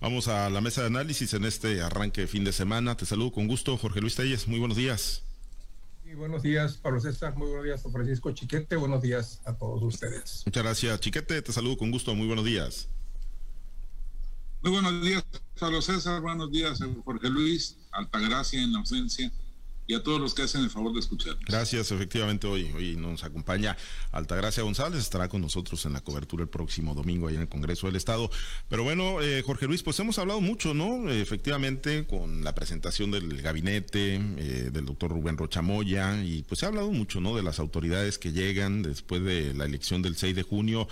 Vamos a la mesa de análisis en este arranque de fin de semana. Te saludo con gusto, Jorge Luis Telles. Muy buenos días. Y buenos días, Pablo César. Muy buenos días, Francisco Chiquete. Buenos días a todos ustedes. Muchas gracias, Chiquete. Te saludo con gusto. Muy buenos días. Muy buenos días, Pablo César. Buenos días, Jorge Luis. Altagracia en la ausencia y a todos los que hacen el favor de escuchar. Gracias, efectivamente hoy, hoy nos acompaña Altagracia González, estará con nosotros en la cobertura el próximo domingo ahí en el Congreso del Estado. Pero bueno, eh, Jorge Luis, pues hemos hablado mucho, ¿no? efectivamente, con la presentación del gabinete eh, del doctor Rubén Rochamoya, y pues se ha hablado mucho, ¿no? De las autoridades que llegan después de la elección del 6 de junio,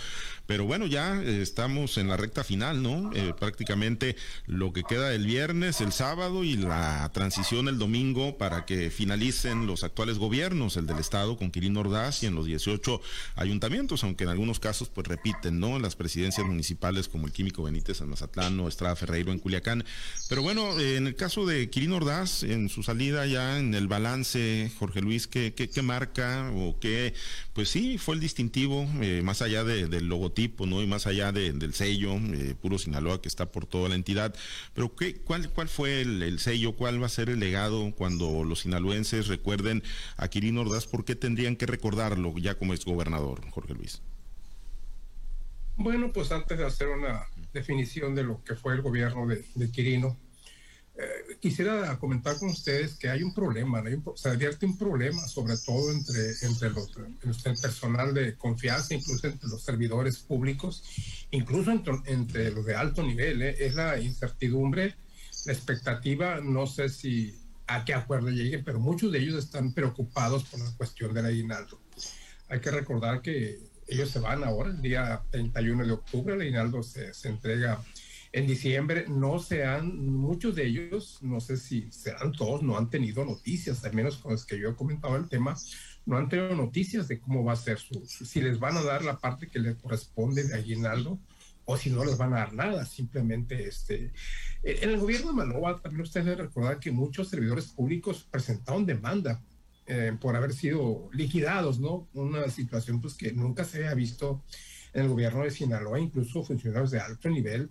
pero bueno, ya eh, estamos en la recta final, ¿no? prácticamente lo que queda el viernes, el sábado y la transición el domingo para que finalicen los actuales gobiernos, el del Estado con Quirino Ordaz y en los 18 ayuntamientos, aunque en algunos casos pues repiten, ¿no? En las presidencias municipales como el Químico Benítez en Mazatlán o Estrada Ferreiro en Culiacán. Pero bueno, en el caso de Quirino Ordaz, en su salida ya en el balance, Jorge Luis, ¿qué, qué, marca o qué? Pues sí, fue el distintivo, eh, más allá del logotipo, ¿no? Y más allá del sello, eh, puro Sinaloa que está por toda la entidad. Pero ¿qué, cuál, ¿cuál fue el sello? ¿Cuál va a ser el legado cuando los sinaloenses recuerden a Quirino Ordaz, ¿por qué tendrían que recordarlo ya como es gobernador, Jorge Luis? Bueno, pues antes de hacer una definición de lo que fue el gobierno de, Quirino, eh, quisiera comentar con ustedes que hay un problema, se advierte un problema, sobre todo entre, entre, los, el personal de confianza, incluso entre los servidores públicos, incluso entre, los de alto nivel, ¿eh? es la incertidumbre, la expectativa, no sé si a qué acuerdo lleguen, pero muchos de ellos están preocupados por la cuestión del aguinaldo. Hay que recordar que ellos se van ahora, el día 31 de octubre, el aguinaldo se, se entrega en diciembre. No se han, muchos de ellos, no sé si serán todos, no han tenido noticias, al menos con los que yo he comentado el tema, no han tenido noticias de cómo va a ser su, si les van a dar la parte que les corresponde de aguinaldo o si no les van a dar nada, simplemente este... En el gobierno de Manoa también ustedes deben recordar que muchos servidores públicos presentaron demanda eh, por haber sido liquidados, ¿no? Una situación pues que nunca se había visto en el gobierno de Sinaloa, incluso funcionarios de alto nivel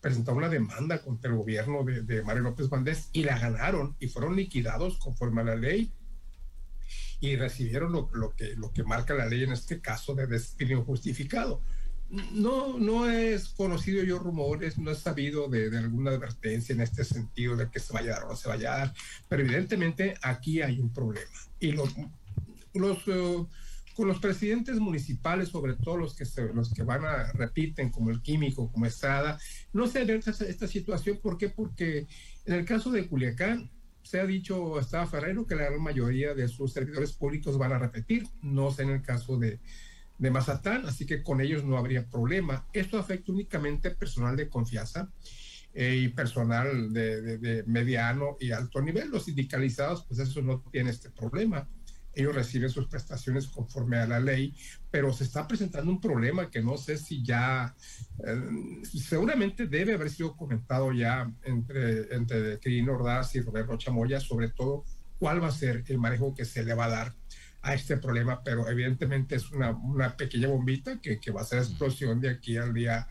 presentaron una demanda contra el gobierno de, de Mario López Valdés y la ganaron y fueron liquidados conforme a la ley y recibieron lo, lo, que, lo que marca la ley en este caso de despido justificado no, no es conocido yo rumores, no he sabido de, alguna advertencia en este sentido de que se vaya a dar o no se vaya a dar, pero evidentemente aquí hay un problema. Y los, los eh, con los presidentes municipales, sobre todo los que, los que van a, repiten, como el Químico, como Estrada, no se esta, esta situación. ¿Por qué? Porque en el caso de Culiacán, se ha dicho hasta Ferrero que la gran mayoría de sus servidores públicos van a repetir, no sé en el caso de, de Mazatlán, así que con ellos no habría problema. Esto afecta únicamente personal de confianza eh, y personal de, mediano y alto nivel. Los sindicalizados, pues eso no tiene este problema. Ellos reciben sus prestaciones conforme a la ley, pero se está presentando un problema que no sé si ya, eh, seguramente debe haber sido comentado ya entre, entre Quirino Ordaz y Roberto Chamoya, sobre todo cuál va a ser el manejo que se le va a dar a este problema, pero evidentemente es una, una pequeña bombita que, que, va a ser explosión de aquí al día,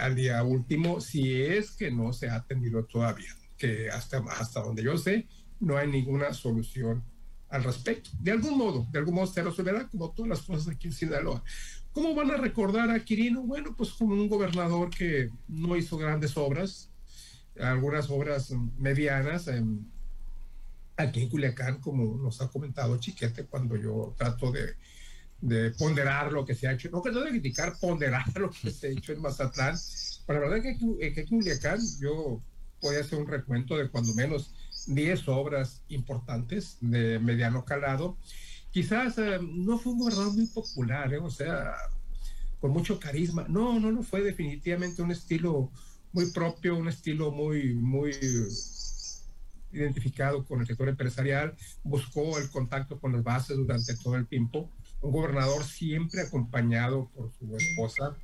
al día último, si es que no se ha atendido todavía, que hasta, hasta donde yo sé, no hay ninguna solución al respecto. De algún modo, de algún modo se resolverá como todas las cosas aquí en Sinaloa. ¿Cómo van a recordar a Quirino? Bueno, pues como un gobernador que no hizo grandes obras, algunas obras medianas, en aquí en Culiacán, como nos ha comentado Chiquete, cuando yo trato de, de ponderar lo que se ha hecho, no que de criticar, ponderar lo que se ha hecho en Mazatlán, pero la verdad es que, aquí en Culiacán yo voy a hacer un recuento de cuando menos 10 obras importantes de mediano calado. Quizás eh, no fue un gobernador muy popular, eh, o sea, con mucho carisma. No, no, no fue definitivamente un estilo muy propio, un estilo muy, muy identificado con el sector empresarial, buscó el contacto con las bases durante todo el tiempo. Un gobernador siempre acompañado por su esposa,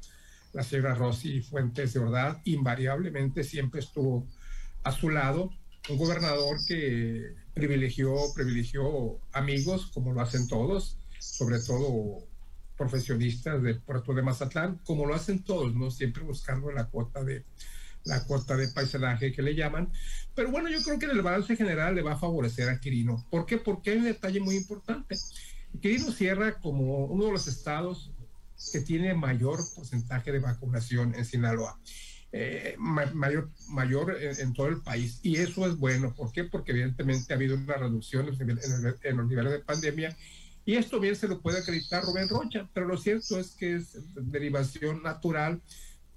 la señora Rosy Fuentes de Ordaz, invariablemente siempre estuvo a su lado. Un gobernador que privilegió, privilegió amigos, como lo hacen todos, sobre todo profesionistas del puerto de Mazatlán, como lo hacen todos, ¿no? Siempre buscando la cuota de, la cota de paisaje que le llaman. Pero bueno, yo creo que en el balance general le va a favorecer a Quirino. ¿Por qué? Porque hay un detalle muy importante. Quirino cierra como uno de los estados que tiene mayor porcentaje de vacunación en Sinaloa. Eh, mayor, mayor en, todo el país. Y eso es bueno. ¿Por qué? Porque evidentemente ha habido una reducción en, los niveles de pandemia. Y esto bien se lo puede acreditar Rubén Rocha, pero lo cierto es que es derivación natural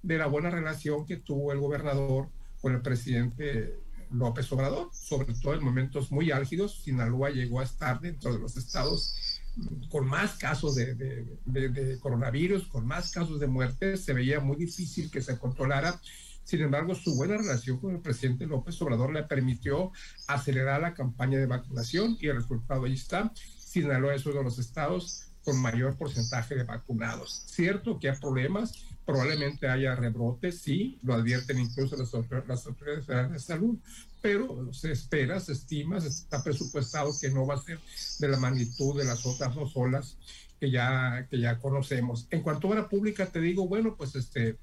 de la buena relación que tuvo el gobernador con el presidente López Obrador, sobre todo en momentos muy álgidos. Sinaloa llegó a estar dentro de los estados con más casos de, coronavirus, con más casos de muerte, se veía muy difícil que se controlara. Sin embargo, su buena relación con el presidente López Obrador le permitió acelerar la campaña de vacunación y el resultado ahí está. Sinaloa es uno de los estados con mayor porcentaje de vacunados. Cierto que hay problemas, probablemente haya rebrotes, sí, lo advierten incluso las, autoridades federales de salud, pero se espera, se estima, se está presupuestado que no va a ser de la magnitud de las otras dos olas que ya, que ya conocemos. En cuanto a obra pública, te digo, bueno, pues este,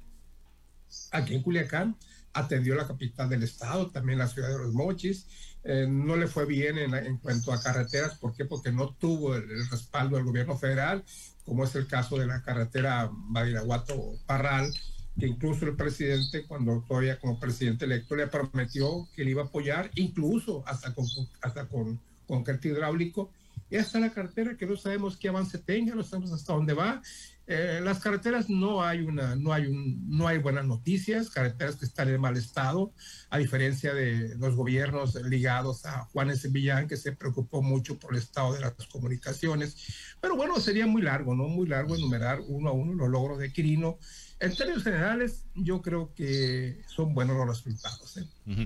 aquí en Culiacán atendió la capital del estado, también la ciudad de Los Mochis, eh, no le fue bien en, cuanto a carreteras, ¿por qué? Porque no tuvo el, respaldo del gobierno federal, como es el caso de la carretera Badiraguato-Parral, que incluso el presidente, cuando todavía como presidente electo, le prometió que le iba a apoyar, incluso hasta con, hasta con concreto hidráulico. Y hasta la carretera que no sabemos qué avance tenga, no sabemos hasta dónde va. Eh, las carreteras no hay una, no hay un, no hay buenas noticias, carreteras que están en mal estado, a diferencia de los gobiernos ligados a Juanes Villán, que se preocupó mucho por el estado de las comunicaciones. Pero bueno, sería muy largo, ¿no? Muy largo enumerar uno a uno los logros de Quirino en términos generales, yo creo que son buenos los resultados. ¿eh?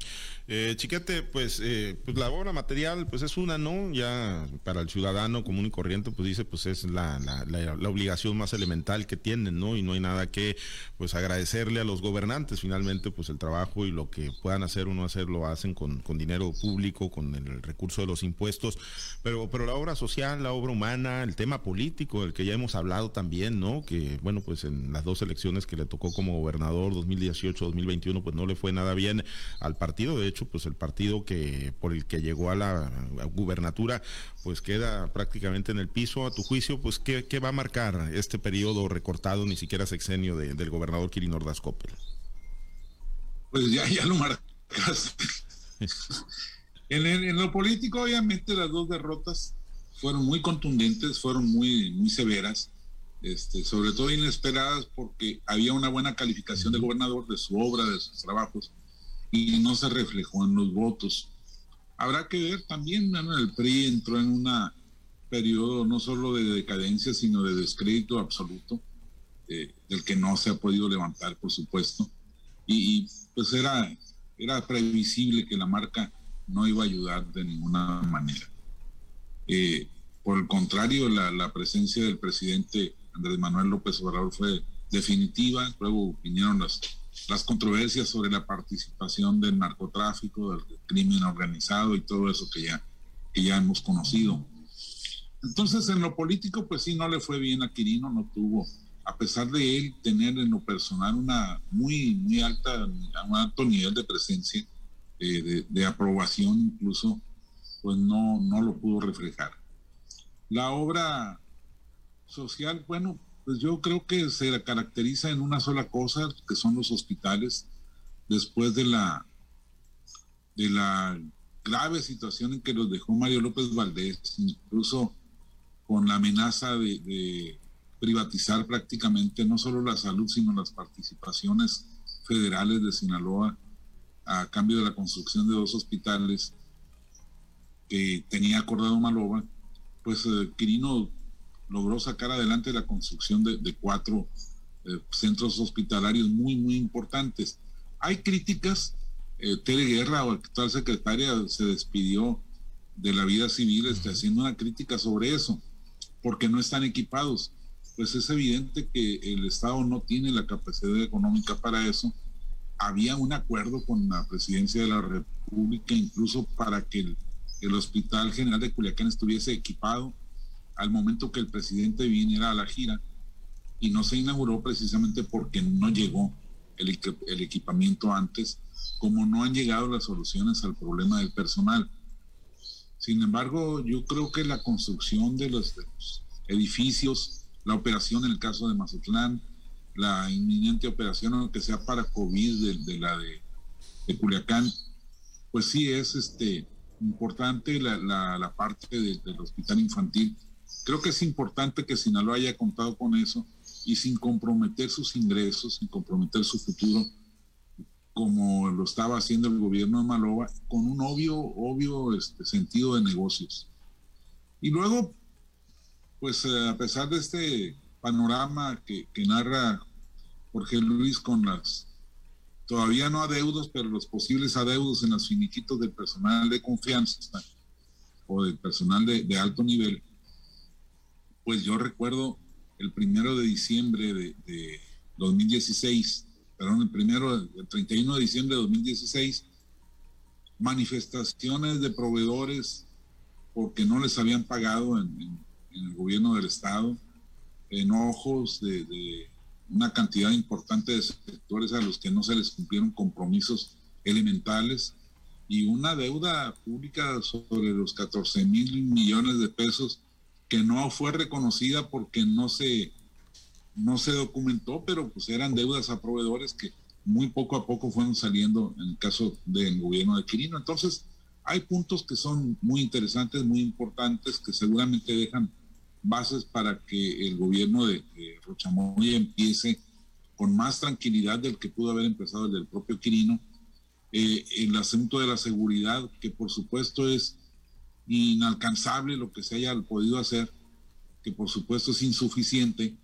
Eh, chiquete, pues, eh, pues la obra material, pues es una, ¿no? Ya para el ciudadano común y corriente, pues dice, pues es la, la, la, obligación más elemental que tienen, ¿no? Y no hay nada que, pues, agradecerle a los gobernantes, finalmente, pues el trabajo y lo que puedan hacer uno hacer, lo hacen con, con dinero público, con el recurso de los impuestos, pero, pero la obra social, la obra humana, el tema político, el que ya hemos hablado también, ¿no? Que, bueno, pues en las dos elecciones que le tocó como gobernador 2018-2021, pues no le fue nada bien al partido. De hecho, pues el partido que por el que llegó a la gubernatura, pues queda prácticamente en el piso. A tu juicio, pues ¿qué, qué va a marcar este periodo recortado, ni siquiera sexenio del gobernador Kirin Ordaz Coppel? Pues ya, ya lo marcaste. en, en lo político, obviamente, las dos derrotas fueron muy contundentes, fueron muy, muy severas este, sobre todo inesperadas porque había una buena calificación del gobernador de su obra, de sus trabajos, y no se reflejó en los votos. Habrá que ver también, el PRI entró en un periodo no solo de decadencia, sino de descrédito absoluto, eh, del que no se ha podido levantar, por supuesto, y, pues era, era previsible que la marca no iba a ayudar de ninguna manera. Eh, por el contrario, la, la presencia del presidente Andrés Manuel López Obrador fue definitiva, luego vinieron las, las controversias sobre la participación del narcotráfico, del crimen organizado y todo eso que ya, que ya hemos conocido. Entonces, en lo político, pues sí, no le fue bien a Quirino, no tuvo, a pesar de él tener en lo personal una muy, muy alta, un alto nivel de presencia, eh, de, de, aprobación incluso, pues no, no lo pudo reflejar. La obra social, bueno, pues yo creo que se caracteriza en una sola cosa, que son los hospitales, después de la, de la grave situación en que los dejó Mario López Valdés, incluso con la amenaza de, privatizar prácticamente no solo la salud, sino las participaciones federales de Sinaloa a cambio de la construcción de dos hospitales que tenía acordado Maloba, pues eh, Quirino logró sacar adelante la construcción de, cuatro eh, centros hospitalarios muy, muy importantes. Hay críticas, eh, Tere Guerra, o actual secretaria, se despidió de la vida civil está haciendo una crítica sobre eso, porque no están equipados. Pues es evidente que el Estado no tiene la capacidad económica para eso. Había un acuerdo con la presidencia de la República, incluso para que el, el Hospital General de Culiacán estuviese equipado al momento que el presidente viniera a la gira y no se inauguró precisamente porque no llegó el, equipamiento antes, como no han llegado las soluciones al problema del personal. Sin embargo, yo creo que la construcción de los, edificios, la operación en el caso de Mazatlán, la inminente operación, aunque sea para COVID de, la de, de, Culiacán, pues sí es este, importante la, la, parte del hospital infantil. Creo que es importante que Sinaloa haya contado con eso y sin comprometer sus ingresos, sin comprometer su futuro, como lo estaba haciendo el gobierno de Maloba, con un obvio, obvio este, sentido de negocios. Y luego, pues eh, a pesar de este panorama que, que narra Jorge Luis con las todavía no adeudos, pero los posibles adeudos en los finiquitos del personal de confianza o del personal de, alto nivel, pues yo recuerdo el primero de diciembre de, de 2016 perdón, el primero, el 31 de diciembre de 2016, manifestaciones de proveedores porque no les habían pagado en, el gobierno del estado, enojos de, una cantidad importante de sectores a los que no se les cumplieron compromisos elementales y una deuda pública sobre los 14 mil millones de pesos que no fue reconocida porque no se no se documentó, pero pues eran deudas a proveedores que muy poco a poco fueron saliendo en el caso del gobierno de Quirino. Entonces, hay puntos que son muy interesantes, muy importantes, que seguramente dejan bases para que el gobierno de, Rochamoya empiece con más tranquilidad del que pudo haber empezado el del propio Quirino. Eh, el asunto de la seguridad, que por supuesto es inalcanzable lo que se haya podido hacer, que por supuesto es insuficiente,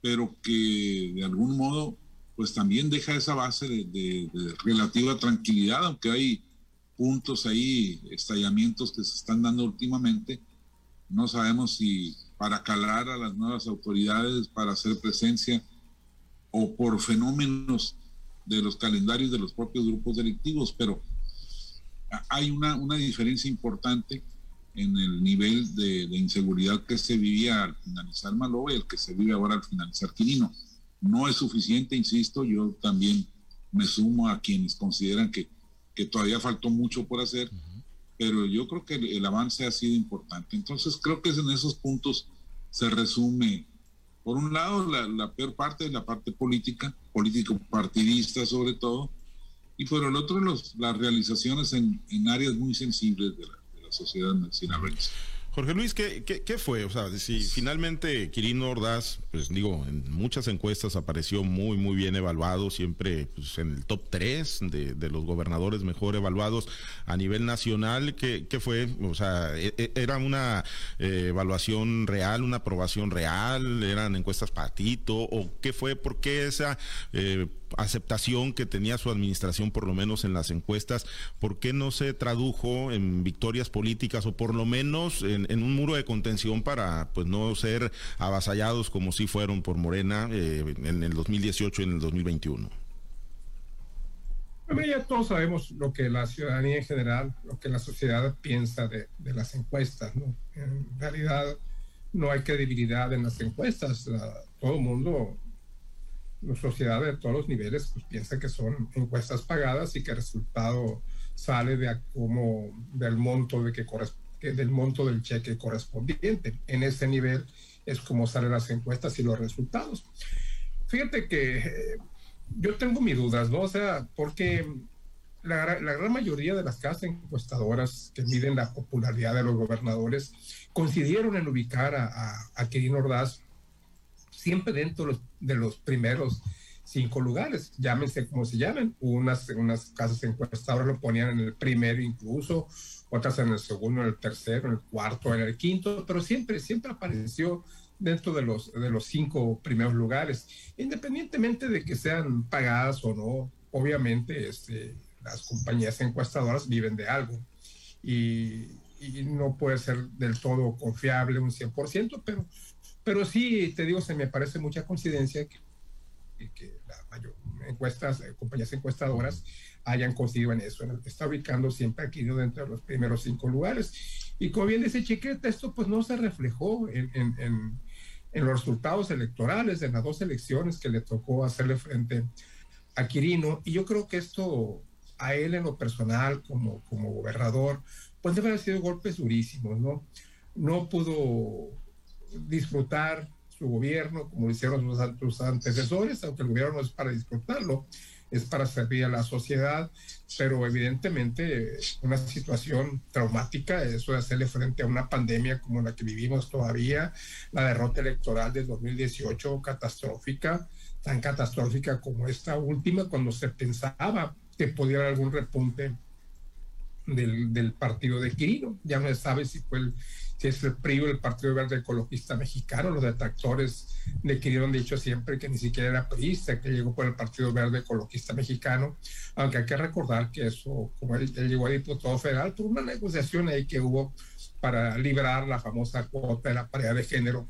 pero que de algún modo pues también deja esa base de, relativa tranquilidad, aunque hay puntos ahí, estallamientos que se están dando últimamente. No sabemos si para calar a las nuevas autoridades, para hacer presencia, o por fenómenos de los calendarios de los propios grupos delictivos, pero hay una, una diferencia importante en el nivel de, inseguridad que se vivía al finalizar Malo y el que se vive ahora al finalizar Quirino. No es suficiente, insisto, yo también me sumo a quienes consideran que, que todavía faltó mucho por hacer, pero yo creo que el, avance ha sido importante. Entonces creo que en esos puntos se resume, por un lado, la, peor parte, la parte política, político-partidista sobre todo, y por el otro, los, las realizaciones en, en áreas muy sensibles de la, sociedad sinaloense. Jorge Luis, ¿qué, ¿qué, fue? O sea, si finalmente Quirino Ordaz, pues digo, en muchas encuestas apareció muy, muy bien evaluado, siempre pues, en el top 3 de, los gobernadores mejor evaluados a nivel nacional, ¿qué, qué fue? O sea, e, e, ¿era una eh, evaluación real, una aprobación real? ¿Eran encuestas patito? ¿O qué fue? ¿Por qué esa... Eh, aceptación que tenía su administración, por lo menos en las encuestas, ¿por qué no se tradujo en victorias políticas o por lo menos en, un muro de contención para pues no ser avasallados como si fueron por Morena eh, en el 2018 y en el 2021? ya todos sabemos lo que la ciudadanía en general, lo que la sociedad piensa de, las encuestas. En realidad no hay credibilidad en las encuestas. todo el mundo sociedad de todos los niveles pues, piensa que son encuestas pagadas y que el resultado sale de como del monto de que, del monto del cheque correspondiente. En ese nivel es como salen las encuestas y los resultados. Fíjate que eh, yo tengo mis dudas, ¿no? O sea, porque la, la, gran mayoría de las casas encuestadoras que miden la popularidad de los gobernadores coincidieron en ubicar a, a, a Quirino Ordaz siempre dentro de los, primeros cinco lugares, llámense como se llamen. Unas, unas casas encuestadoras lo ponían en el primero incluso, otras en el segundo, en el tercero, en el cuarto, en el quinto, pero siempre, siempre apareció dentro de los, de los cinco primeros lugares, independientemente de que sean pagadas o no. Obviamente, este, las compañías encuestadoras viven de algo y, y no puede ser del todo confiable un 100%, pero pero sí, te digo, se me parece mucha coincidencia que, que la mayor encuestas, eh, compañías encuestadoras hayan conseguido en eso. Está ubicando siempre aquí dentro de los primeros cinco lugares. Y como bien dice Chiquete, esto pues no se reflejó en, en, en, los resultados electorales de las dos elecciones que le tocó hacerle frente a Quirino, y yo creo que esto a él en lo personal como, como gobernador, pues debe haber sido golpes durísimos, ¿no? No pudo disfrutar su gobierno como lo hicieron sus, antecesores, aunque el gobierno no es para disfrutarlo, es para servir a la sociedad, pero evidentemente una situación traumática, eso de hacerle frente a una pandemia como la que vivimos todavía, la derrota electoral de 2018 catastrófica, tan catastrófica como esta última, cuando se pensaba que podía haber algún repunte del, partido de Quirino. Ya no se sabe si fue si es el PRI o el Partido Verde Ecologista Mexicano. Los detractores de Quirino han dicho siempre que ni siquiera era priista, que llegó por el Partido Verde Ecologista Mexicano, aunque hay que recordar que eso, como él, llegó a diputado federal por una negociación ahí que hubo para librar la famosa cuota de la paridad de género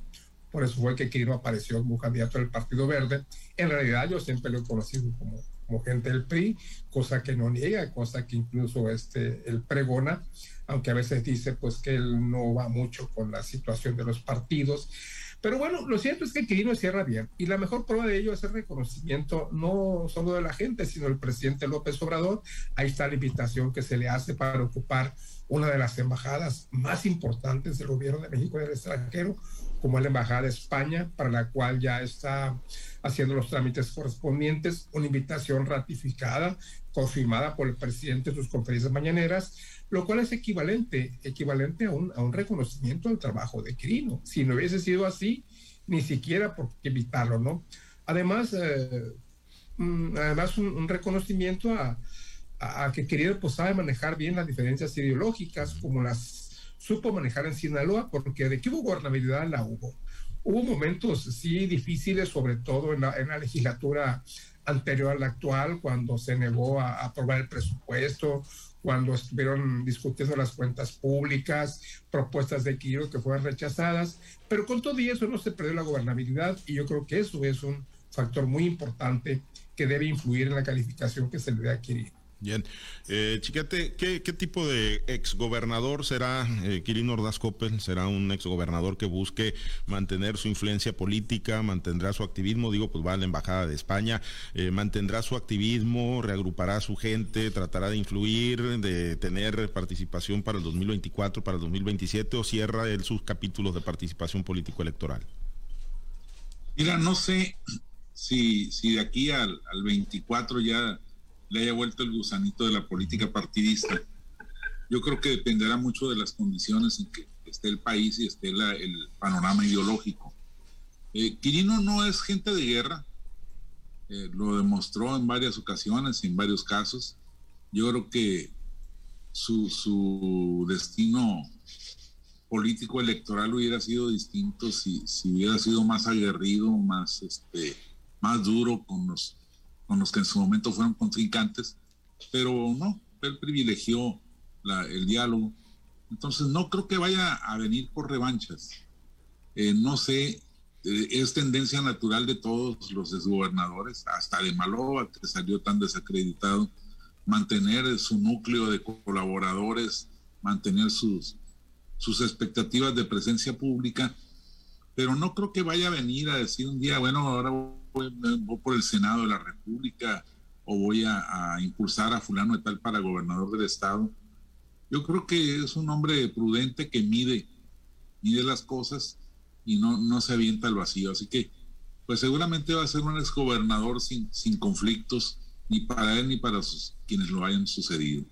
por eso fue que Quirino apareció como candidato del Partido Verde. En realidad yo siempre lo he conocido como como gente del PRI, cosa que no niega, cosa que incluso este, él pregona, aunque a veces dice pues que él no va mucho con la situación de los partidos. Pero bueno, lo cierto es que Quirino cierra bien y la mejor prueba de ello es el reconocimiento no solo de la gente, sino del presidente López Obrador. Ahí está la invitación que se le hace para ocupar una de las embajadas más importantes del gobierno de México en el extranjero, como es la Embajada de España, para la cual ya está haciendo los trámites correspondientes, una invitación ratificada, confirmada por el presidente en sus conferencias mañaneras, lo cual es equivalente, equivalente a un, a un reconocimiento del trabajo de Quirino. Si no hubiese sido así, ni siquiera por qué evitarlo, ¿no? Además, eh, mm, además un, reconocimiento a, a, que Quirino pues sabe manejar bien las diferencias ideológicas, como las supo manejar en Sinaloa, porque de qué hubo gobernabilidad la hubo. Hubo momentos, sí, difíciles, sobre todo en la, en la legislatura anterior a la actual, cuando se negó a, aprobar el presupuesto, cuando estuvieron discutiendo las cuentas públicas, propuestas de Quiro que fueron rechazadas, pero con todo y eso no se perdió la gobernabilidad y yo creo que eso es un factor muy importante que debe influir en la calificación que se le dé a Quirino. Bien. Eh, Chiquete, ¿qué, tipo de exgobernador será eh, Ordaz Coppel? ¿Será un exgobernador que busque mantener su influencia política, mantendrá su activismo? Digo, pues va a la Embajada de España, eh, mantendrá su activismo, reagrupará a su gente, tratará de influir, de tener participación para el 2024, para el 2027 o cierra él sus capítulos de participación político-electoral? Mira, no sé si, si de aquí al, al 24 ya le haya vuelto el gusanito de la política partidista. Yo creo que dependerá mucho de las condiciones en que esté el país y esté el panorama ideológico. Eh, Quirino no es gente de guerra, eh, lo demostró en varias ocasiones en varios casos. Yo creo que su, su destino político electoral hubiera sido distinto si, si hubiera sido más aguerrido, más, este, más duro con los con los que en su momento fueron contrincantes, pero no, él privilegió el diálogo. Entonces no creo que vaya a venir por revanchas. Eh, no sé, eh, es tendencia natural de todos los desgobernadores, hasta de Maloa, que salió tan desacreditado, mantener su núcleo de colaboradores, mantener sus, sus expectativas de presencia pública, pero no creo que vaya a venir a decir un día, bueno, ahora voy, por el Senado de la República o voy a, impulsar a fulano de tal para gobernador del estado. Yo creo que es un hombre prudente que mide, mide las cosas y no, no se avienta al vacío. Así que, pues seguramente va a ser un exgobernador sin, sin conflictos, ni para él ni para sus, quienes lo hayan sucedido.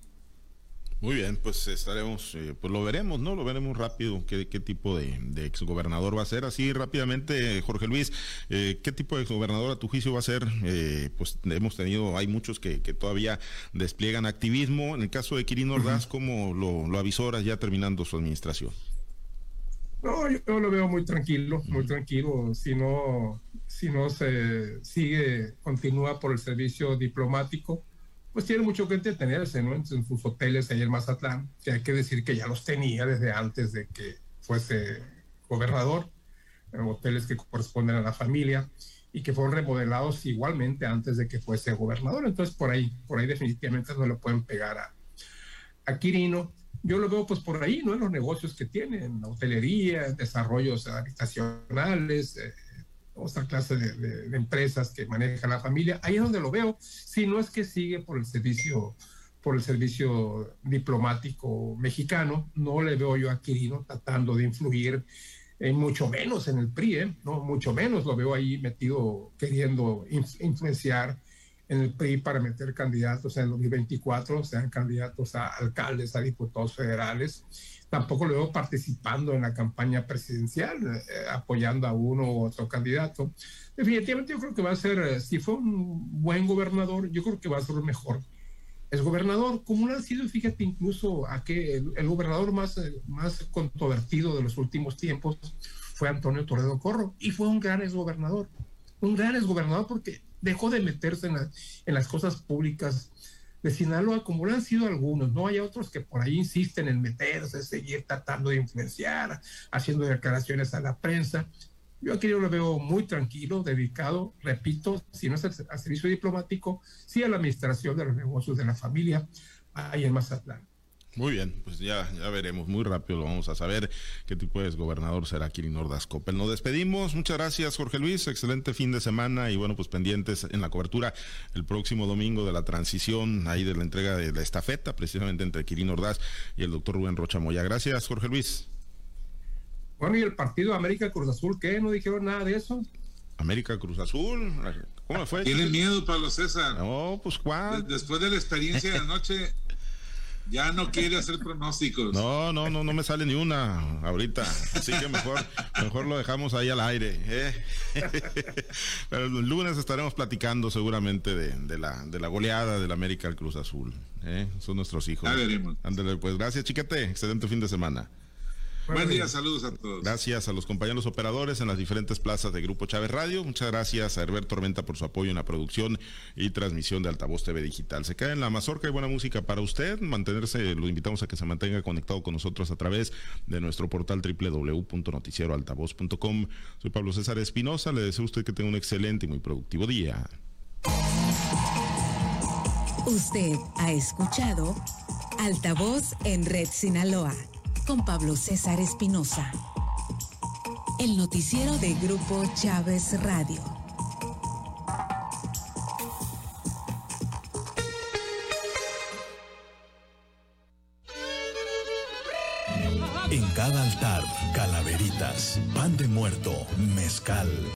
Muy bien, pues estaremos, eh, pues lo veremos, ¿no? Lo veremos rápido, qué, qué tipo de, de, exgobernador va a ser. Así rápidamente, Jorge Luis, eh, ¿qué tipo de exgobernador a tu juicio va a ser? Eh, pues hemos tenido, hay muchos que, que, todavía despliegan activismo. En el caso de Quirino Ordaz, ¿cómo lo, lo avisora ya terminando su administración? No, yo lo veo muy tranquilo, muy tranquilo. Si no, si no se sigue, continúa por el servicio diplomático pues tiene mucho que entretenerse ¿no? en, sus hoteles ahí en Mazatlán, que hay que decir que ya los tenía desde antes de que fuese gobernador, hoteles que corresponden a la familia y que fueron remodelados igualmente antes de que fuese gobernador. Entonces por ahí, por ahí definitivamente no le pueden pegar a, a Quirino. Yo lo veo pues por ahí, ¿no? En los negocios que tienen, hotelería, desarrollos habitacionales, eh, otra clase de, empresas que manejan la familia. Ahí es donde lo veo, si no es que sigue por el servicio por el servicio diplomático mexicano, no le veo yo a Quirino tratando de influir en mucho menos en el PRI, ¿eh? no mucho menos lo veo ahí metido queriendo influenciar en el PRI para meter candidatos en el 2024, sean candidatos a alcaldes, a diputados federales. Tampoco lo veo participando en la campaña presidencial, eh, apoyando a uno u otro candidato. Definitivamente yo creo que va a ser, eh, si fue un buen gobernador, yo creo que va a ser mejor. Es gobernador, como no ha sido, fíjate, incluso a que el, gobernador más, eh, más controvertido de los últimos tiempos fue Antonio Toledo Corro, y fue un gran exgobernador. Un gran exgobernador porque dejó de meterse en, las cosas públicas de Sinaloa, como lo han sido algunos, ¿no? Hay otros que por ahí insisten en meterse, seguir tratando de influenciar, haciendo declaraciones a la prensa. Yo aquí lo veo muy tranquilo, dedicado, repito, si no es al servicio diplomático, sí a la administración de los negocios de la familia ahí en Mazatlán. Muy bien, pues ya, ya veremos, muy rápido lo vamos a saber qué tipo de gobernador será Kirin Ordaz Coppel. Nos despedimos, muchas gracias Jorge Luis, excelente fin de semana y bueno, pues pendientes en la cobertura el próximo domingo de la transición, ahí de la entrega de la estafeta, precisamente entre Kirin Ordaz y el doctor Rubén Rocha Moya. Gracias Jorge Luis. Bueno, ¿y el partido América Cruz Azul qué? ¿No dijeron nada de eso? América Cruz Azul, ¿cómo fue? Tiene miedo, Pablo César. No, pues cuál. Después de la experiencia de anoche, ya no quiere hacer pronósticos. No, no, no, no me sale ni una ahorita. Así que mejor, mejor lo dejamos ahí al aire. ¿eh? Pero el lunes estaremos platicando seguramente de, la, de la goleada del América al Cruz Azul. ¿eh? Son nuestros hijos. Ya veremos. Ándale, pues gracias, chiquete. Excelente fin de semana. Buen día, saludos a todos. Gracias a los compañeros operadores en las diferentes plazas de Grupo Chávez Radio. Muchas gracias a Herbert Tormenta por su apoyo en la producción y transmisión de Altavoz TV Digital. Se cae en la mazorca y buena música para usted. Mantenerse, lo invitamos a que se mantenga conectado con nosotros a través de nuestro portal www.noticieroaltavoz.com. Soy Pablo César Espinosa. Le deseo a usted que tenga un excelente y muy productivo día. Usted ha escuchado Altavoz en Red Sinaloa con Pablo César Espinosa. El noticiero de Grupo Chávez Radio. En cada altar, calaveritas, pan de muerto, mezcal.